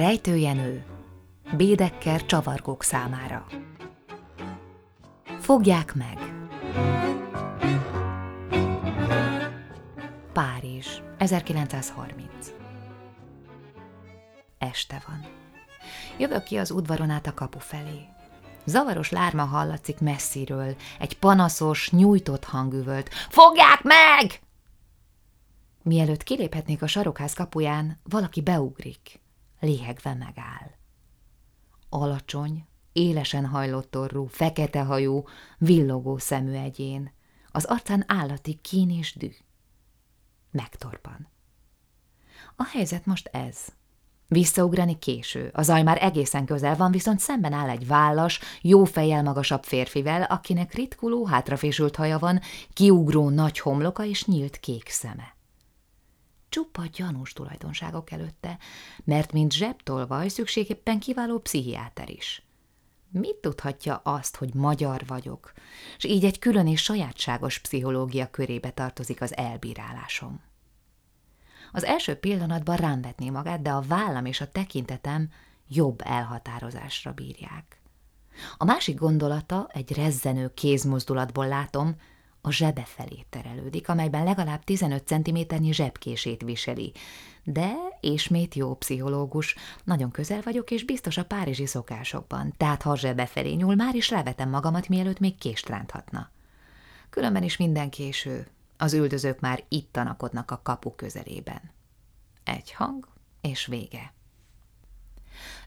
Rejtőjenő, Bédekker csavargók számára. Fogják meg! Párizs, 1930 Este van. Jövök ki az udvaron át a kapu felé. Zavaros lárma hallatszik messziről, egy panaszos, nyújtott hangüvölt. Fogják meg! Mielőtt kiléphetnék a sarokház kapuján, valaki beugrik, léhegve megáll. Alacsony, élesen hajlott orrú, fekete hajú, villogó szemű egyén, az arcán állati kín és dű. Megtorpan. A helyzet most ez. Visszaugrani késő, a zaj már egészen közel van, viszont szemben áll egy vállas, jó fejjel magasabb férfivel, akinek ritkuló, hátrafésült haja van, kiugró nagy homloka és nyílt kék szeme csupa gyanús tulajdonságok előtte, mert mint zsebtolvaj szükségéppen kiváló pszichiáter is. Mit tudhatja azt, hogy magyar vagyok, és így egy külön és sajátságos pszichológia körébe tartozik az elbírálásom? Az első pillanatban rám vetné magát, de a vállam és a tekintetem jobb elhatározásra bírják. A másik gondolata, egy rezzenő kézmozdulatból látom, a zsebe felé terelődik, amelyben legalább 15 cm-nyi zsebkését viseli. De, ismét jó pszichológus, nagyon közel vagyok, és biztos a párizsi szokásokban, tehát ha zsebe felé nyúl, már is levetem magamat, mielőtt még kést ránthatna. Különben is minden késő, az üldözők már itt tanakodnak a kapu közelében. Egy hang, és vége.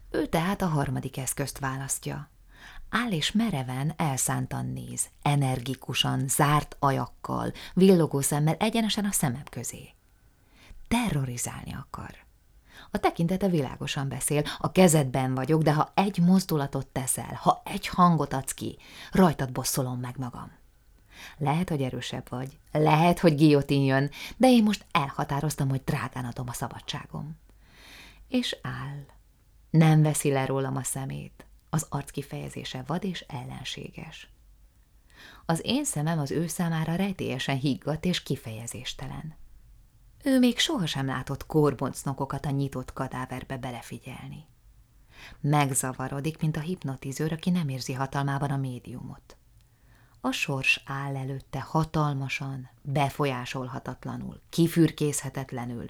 Ő tehát a harmadik eszközt választja – Áll és mereven, elszántan néz, energikusan, zárt ajakkal, villogó szemmel egyenesen a szemem közé. Terrorizálni akar. A tekintete világosan beszél, a kezedben vagyok, de ha egy mozdulatot teszel, ha egy hangot adsz ki, rajtad bosszolom meg magam. Lehet, hogy erősebb vagy, lehet, hogy guillotine jön, de én most elhatároztam, hogy drágán adom a szabadságom. És áll. Nem veszi le rólam a szemét. Az arc kifejezése vad és ellenséges. Az én szemem az ő számára rejtélyesen higgadt és kifejezéstelen. Ő még sohasem látott korboncnokokat a nyitott kadáverbe belefigyelni. Megzavarodik, mint a hipnotizőr, aki nem érzi hatalmában a médiumot. A sors áll előtte hatalmasan, befolyásolhatatlanul, kifürkészhetetlenül,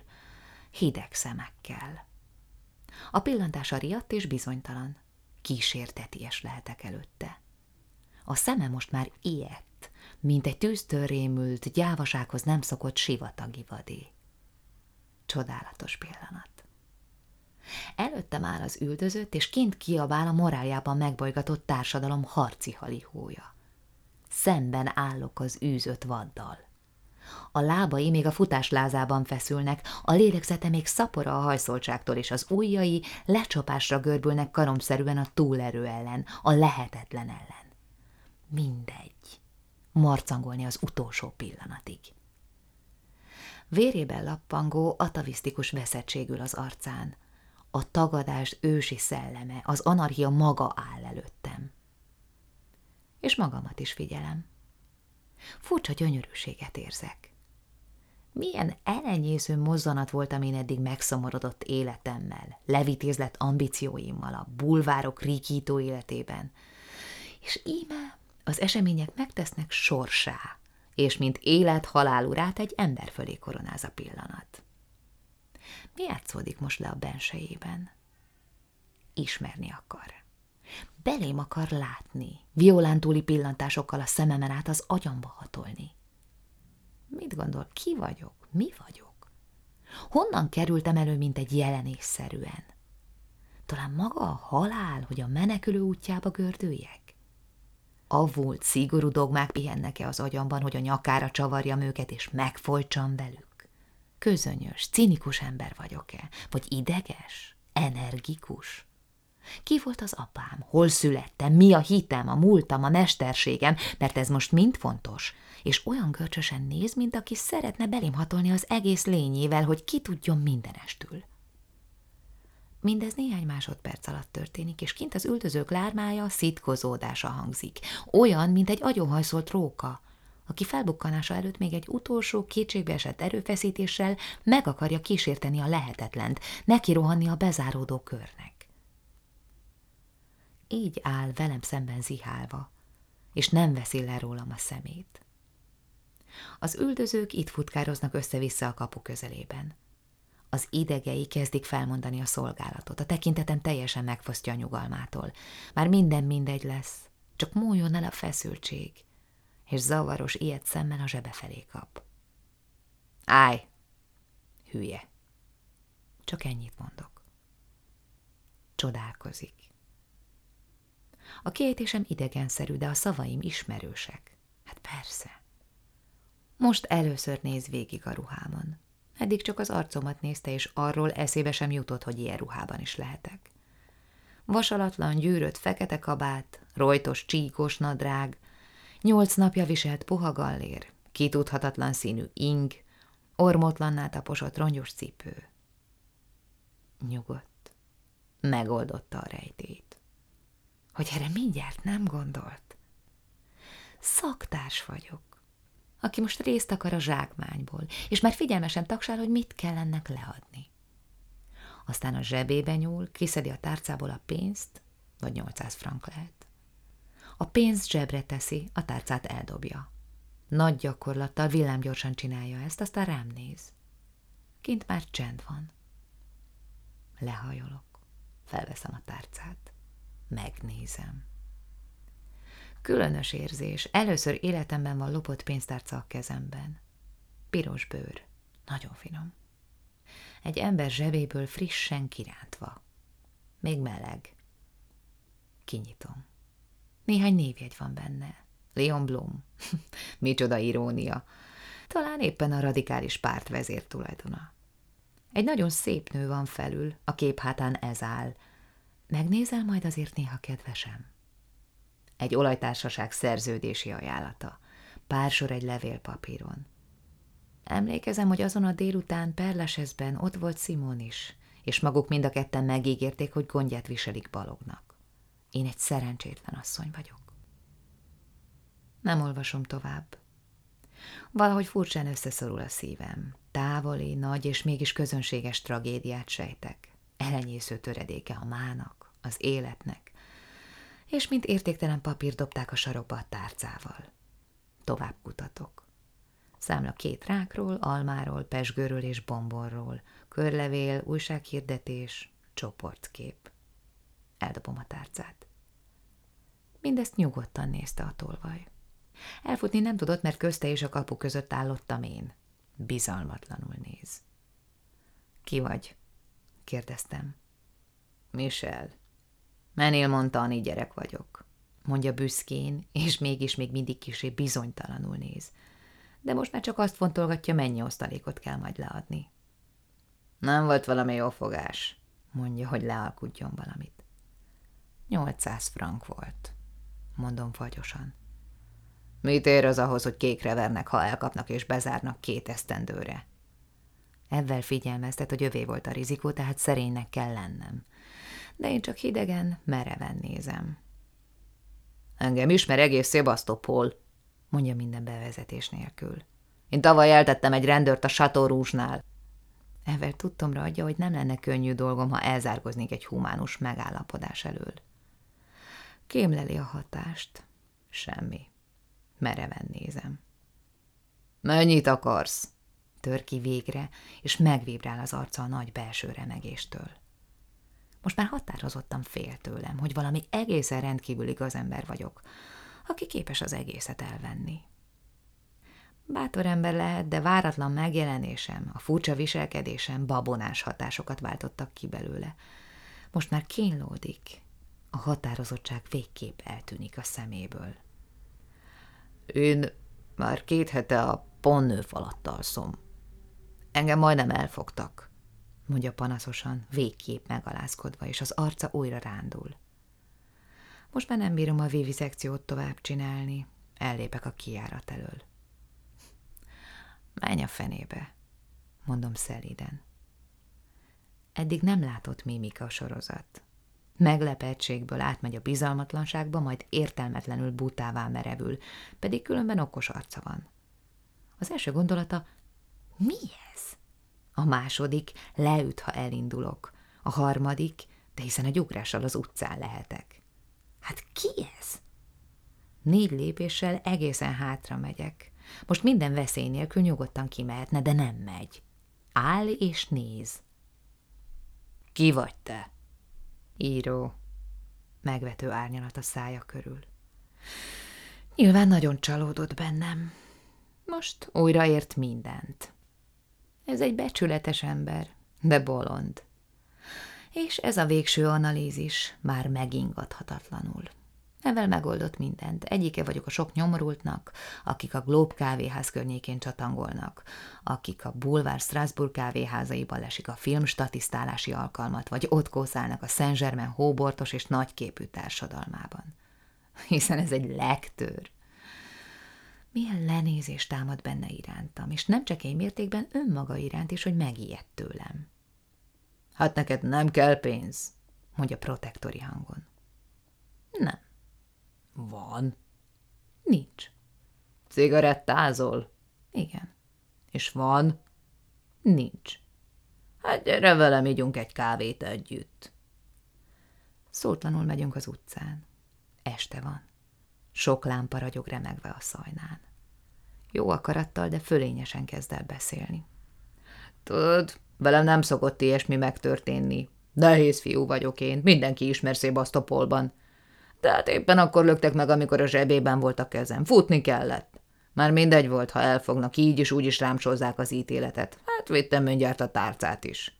hideg szemekkel. A pillantása riadt és bizonytalan kísérteties lehetek előtte. A szeme most már ilyet, mint egy tűztől rémült, gyávasághoz nem szokott sivatagi vadé. Csodálatos pillanat. Előttem áll az üldözött, és kint kiabál a moráljában megbolygatott társadalom harci halihója. Szemben állok az űzött vaddal. A lábai még a futáslázában feszülnek, a lélegzete még szapora a hajszoltságtól, és az ujjai lecsapásra görbülnek karomszerűen a túlerő ellen, a lehetetlen ellen. Mindegy. Marcangolni az utolsó pillanatig. Vérében lappangó, atavisztikus veszettségül az arcán. A tagadás ősi szelleme, az anarchia maga áll előttem. És magamat is figyelem. Furcsa gyönyörűséget érzek. Milyen elenyésző mozzanat voltam én eddig megszomorodott életemmel, levitézlett ambícióimmal, a bulvárok rikító életében. És íme az események megtesznek sorsá, és mint élet-halál urát egy ember fölé koronáz a pillanat. Mi játszódik most le a bensejében? Ismerni akar. Belém akar látni, violántúli pillantásokkal a szememen át az agyamba hatolni. Mit gondol, ki vagyok, mi vagyok? Honnan kerültem elő, mint egy jelenésszerűen? Talán maga a halál, hogy a menekülő útjába gördüljek? Avult, szigorú dogmák pihennek-e az agyamban, hogy a nyakára csavarjam őket, és megfojtsam velük? Közönyös, cinikus ember vagyok-e? Vagy ideges, energikus? Ki volt az apám? Hol születtem? Mi a hitem, a múltam, a mesterségem? Mert ez most mind fontos. És olyan görcsösen néz, mint aki szeretne belém hatolni az egész lényével, hogy ki tudjon mindenestül. Mindez néhány másodperc alatt történik, és kint az üldözők lármája szitkozódása hangzik. Olyan, mint egy agyonhajszolt róka. aki felbukkanása előtt még egy utolsó kétségbeesett erőfeszítéssel meg akarja kísérteni a lehetetlent, neki rohanni a bezáródó körnek. Így áll velem szemben zihálva, és nem veszi le rólam a szemét. Az üldözők itt futkároznak össze-vissza a kapu közelében. Az idegei kezdik felmondani a szolgálatot, a tekinteten teljesen megfosztja a nyugalmától. Már minden mindegy lesz, csak múljon el a feszültség, és zavaros ilyet szemmel a zsebe felé kap. Állj! Hülye! Csak ennyit mondok. Csodálkozik. A kiejtésem idegenszerű, de a szavaim ismerősek. Hát persze. Most először néz végig a ruhámon. Eddig csak az arcomat nézte, és arról eszébe sem jutott, hogy ilyen ruhában is lehetek. Vasalatlan, gyűrött fekete kabát, rojtos, csíkos nadrág, nyolc napja viselt puha gallér, kitudhatatlan színű ing, ormotlanná taposott rongyos cipő. Nyugodt. Megoldotta a rejtét. Hogy erre mindjárt nem gondolt. Szaktárs vagyok aki most részt akar a zsákmányból, és már figyelmesen tagsál, hogy mit kell ennek leadni. Aztán a zsebébe nyúl, kiszedi a tárcából a pénzt, vagy 800 frank lehet. A pénzt zsebre teszi, a tárcát eldobja. Nagy gyakorlattal villámgyorsan csinálja ezt, aztán rám néz. Kint már csend van. Lehajolok, felveszem a tárcát, megnézem. Különös érzés. Először életemben van lopott pénztárca a kezemben. Piros bőr. Nagyon finom. Egy ember zsebéből frissen kirántva. Még meleg. Kinyitom. Néhány névjegy van benne. Leon Blum. Micsoda irónia. Talán éppen a radikális párt vezér tulajdona. Egy nagyon szép nő van felül, a kép hátán ez áll. Megnézel majd azért néha, kedvesem? egy olajtársaság szerződési ajánlata, pár sor egy levélpapíron. Emlékezem, hogy azon a délután Perlesezben ott volt Simon is, és maguk mind a ketten megígérték, hogy gondját viselik Balognak. Én egy szerencsétlen asszony vagyok. Nem olvasom tovább. Valahogy furcsán összeszorul a szívem. Távoli, nagy és mégis közönséges tragédiát sejtek. Elenyésző töredéke a mának, az életnek, és mint értéktelen papír dobták a sarokba a tárcával. Tovább kutatok. Számla két rákról, almáról, pesgőről és bombonról, körlevél, újsághirdetés, csoportkép. Eldobom a tárcát. Mindezt nyugodtan nézte a tolvaj. Elfutni nem tudott, mert közte és a kapu között állottam én. Bizalmatlanul néz. Ki vagy? kérdeztem. Michel, Menél mondta, gyerek vagyok, mondja büszkén, és mégis még mindig kisé bizonytalanul néz. De most már csak azt fontolgatja, mennyi osztalékot kell majd leadni. Nem volt valami jó fogás, mondja, hogy lealkudjon valamit. 800 frank volt, mondom fagyosan. Mit ér az ahhoz, hogy kékre vernek, ha elkapnak és bezárnak két esztendőre? Ebben figyelmeztet, hogy övé volt a rizikó, tehát szerénynek kell lennem de én csak hidegen, mereven nézem. Engem ismer egész Szebasztopol, mondja minden bevezetés nélkül. Én tavaly eltettem egy rendőrt a Satorúsnál. Ever tudtomra adja, hogy nem lenne könnyű dolgom, ha elzárgoznék egy humánus megállapodás elől. Kémleli a hatást. Semmi. Mereven nézem. Mennyit akarsz? Tör ki végre, és megvibrál az arca a nagy belső remegéstől. Most már határozottan fél tőlem, hogy valami egészen rendkívül igaz ember vagyok, aki képes az egészet elvenni. Bátor ember lehet, de váratlan megjelenésem, a furcsa viselkedésem babonás hatásokat váltottak ki belőle. Most már kínlódik, a határozottság végképp eltűnik a szeméből. Én már két hete a ponnő alatt alszom. Engem majdnem elfogtak mondja panaszosan, végképp megalázkodva, és az arca újra rándul. Most már nem bírom a viviszekciót tovább csinálni, ellépek a kiárat elől. Menj a fenébe, mondom szelíden. Eddig nem látott mimika sorozat. Meglepetségből átmegy a bizalmatlanságba, majd értelmetlenül butává merevül, pedig különben okos arca van. Az első gondolata, mi ez? A második, leüt, ha elindulok. A harmadik, de hiszen egy ugrással az utcán lehetek. Hát ki ez? Négy lépéssel egészen hátra megyek. Most minden veszély nélkül nyugodtan kimehetne, de nem megy. Áll és néz. Ki vagy te? Író. Megvető árnyalat a szája körül. Nyilván nagyon csalódott bennem. Most újra ért mindent. Ez egy becsületes ember, de bolond. És ez a végső analízis már megingathatatlanul. Ezzel megoldott mindent. Egyike vagyok a sok nyomorultnak, akik a Globe kávéház környékén csatangolnak, akik a Boulevard Strasbourg kávéházaiban lesik a film statisztálási alkalmat, vagy ott kószálnak a Saint-Germain hóbortos és nagyképű társadalmában. Hiszen ez egy legtör. Milyen lenézést támad benne irántam, és nem csak egy mértékben önmaga iránt is, hogy megijedt tőlem. Hát neked nem kell pénz, mondja protektori hangon. Nem. Van. Nincs. Cigarettázol? Igen. És van? Nincs. Hát gyere velem, ígyunk egy kávét együtt. Szótlanul megyünk az utcán. Este van. Sok lámpa ragyog remegve a szajnán. Jó akarattal, de fölényesen kezd el beszélni. Tudod, velem nem szokott ilyesmi megtörténni. Nehéz fiú vagyok én, mindenki ismer Szébasztopolban. De hát éppen akkor löktek meg, amikor a zsebében volt a kezem. Futni kellett. Már mindegy volt, ha elfognak, így is úgy is rámsolzák az ítéletet. Hát vittem mindjárt a tárcát is.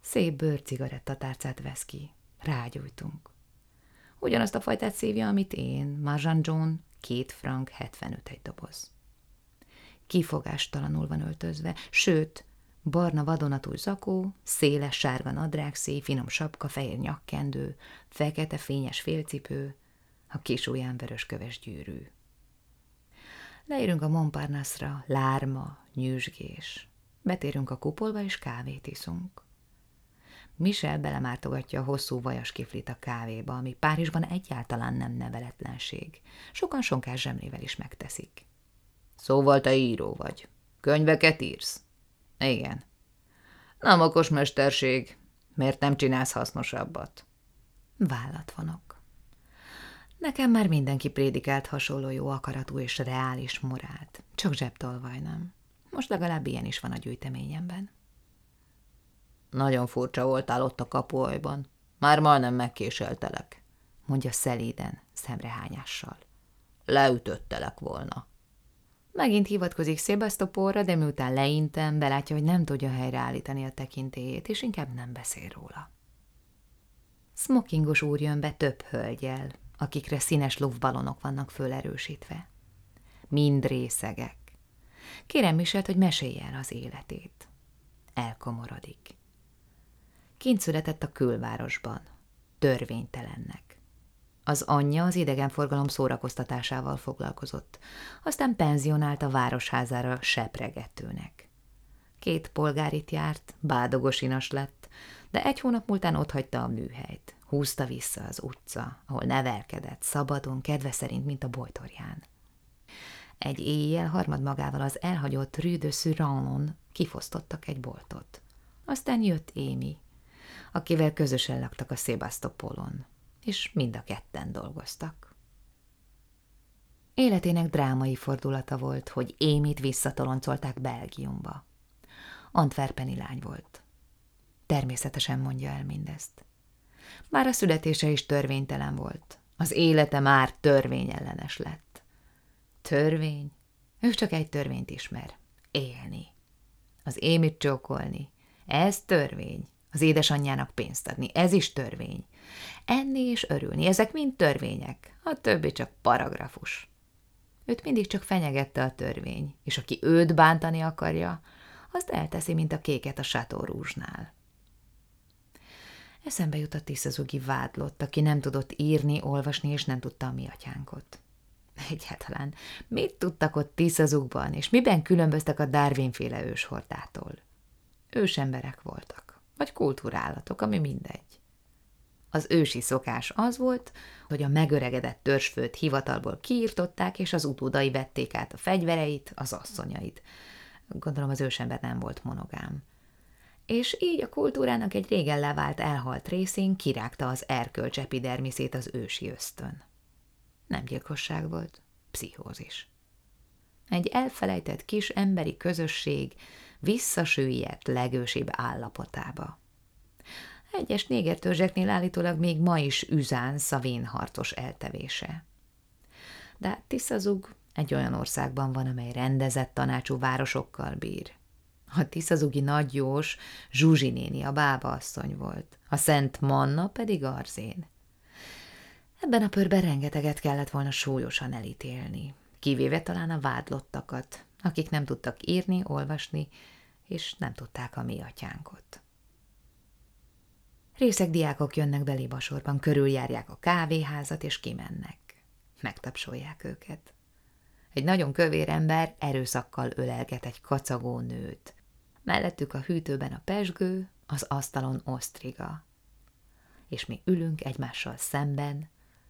Szép bőrcigarettatárcát vesz ki. Rágyújtunk. Ugyanazt a fajtát szívja, amit én, Marjan John, két frank 75 egy doboz. Kifogástalanul van öltözve, sőt, barna vadonatúj zakó, széles sárga nadrágszé, finom sapka, fehér nyakkendő, fekete fényes félcipő, a kis ujján köves gyűrű. Leérünk a Montparnasse-ra, lárma, nyűsgés. Betérünk a kupolba, és kávét iszunk. Michel belemártogatja a hosszú vajas kiflit a kávéba, ami Párizsban egyáltalán nem neveletlenség. Sokan sonkás zsemlével is megteszik. Szóval te író vagy. Könyveket írsz? Igen. Nem okos mesterség. Miért nem csinálsz hasznosabbat? Vállat vonok. Nekem már mindenki prédikált hasonló jó akaratú és reális morált. Csak zsebtolvaj nem. Most legalább ilyen is van a gyűjteményemben. Nagyon furcsa voltál ott a kapuajban. Már majdnem megkéseltelek, mondja szelíden, szemrehányással. Leütöttelek volna. Megint hivatkozik Szébasztopóra, de miután leintem, belátja, hogy nem tudja helyreállítani a tekintélyét, és inkább nem beszél róla. Smokingos úr jön be több hölgyel, akikre színes lufbalonok vannak fölerősítve. Mind részegek. Kérem Miselt, hogy mesélj el az életét. Elkomorodik. Kint született a külvárosban, törvénytelennek. Az anyja az idegenforgalom szórakoztatásával foglalkozott, aztán penzionált a városházára sepregetőnek. Két polgárit járt, bádogosinas lett, de egy hónap múltán otthagyta a műhelyt. Húzta vissza az utca, ahol nevelkedett, szabadon, kedve szerint, mint a bojtorján. Egy éjjel harmad magával az elhagyott Rue de kifosztottak egy boltot. Aztán jött Émi, akivel közösen laktak a Szébasztopolon, és mind a ketten dolgoztak. Életének drámai fordulata volt, hogy Émit visszatoloncolták Belgiumba. Antwerpeni lány volt. Természetesen mondja el mindezt. Már a születése is törvénytelen volt. Az élete már törvényellenes lett. Törvény? Ő csak egy törvényt ismer. Élni. Az Émit csókolni. Ez törvény. Az édesanyjának pénzt adni. Ez is törvény. Enni és örülni. Ezek mind törvények. A többi csak paragrafus. Őt mindig csak fenyegette a törvény, és aki őt bántani akarja, azt elteszi, mint a kéket a Sátó Rúzsnál. Eszembe jutott Tiszazugi vádlott, aki nem tudott írni, olvasni, és nem tudta a mi atyánkot. Egyáltalán mit tudtak ott Tiszazukban, és miben különböztek a Darwin-féle őshordától? Ősemberek voltak, vagy kultúrálatok, ami mindegy. Az ősi szokás az volt, hogy a megöregedett törzsfőt hivatalból kiirtották, és az utódai vették át a fegyvereit, az asszonyait. Gondolom az ősember nem volt monogám. És így a kultúrának egy régen levált elhalt részén kirágta az erkölcs epidermiszét az ősi ösztön. Nem gyilkosság volt, pszichózis. Egy elfelejtett kis emberi közösség visszasüllyedt legősibb állapotába. Egyes négertörzseknél állítólag még ma is üzánsz a vénharcos eltevése. De hát Tiszazug egy olyan országban van, amely rendezett tanácsú városokkal bír. A Tiszazugi nagyjós Zsuzsi néni a bába asszony volt, a Szent Manna pedig Arzén. Ebben a pörben rengeteget kellett volna súlyosan elítélni, kivéve talán a vádlottakat, akik nem tudtak írni, olvasni, és nem tudták a mi atyánkot. Részek diákok jönnek belébasorban, körüljárják a kávéházat, és kimennek. Megtapsolják őket. Egy nagyon kövér ember erőszakkal ölelget egy kacagó nőt. Mellettük a hűtőben a pesgő, az asztalon osztriga. És mi ülünk egymással szemben,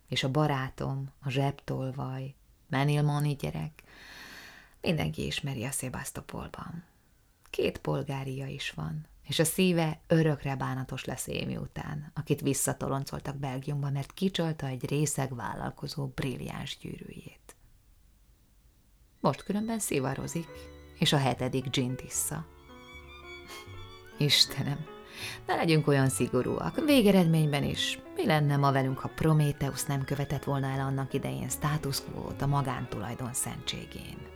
és a barátom, a zsebtolvaj, Menilmoni gyerek, mindenki ismeri a Szebasztopolban. Két polgária is van, és a szíve örökre bánatos lesz Émi után, akit visszatoloncoltak Belgiumba, mert kicsolta egy részeg vállalkozó brilliáns gyűrűjét. Most különben szivarozik, és a hetedik gin tissza. Istenem, ne legyünk olyan szigorúak. Végeredményben is. Mi lenne ma velünk, ha Prométeusz nem követett volna el annak idején státuszkvót a magántulajdon szentségén?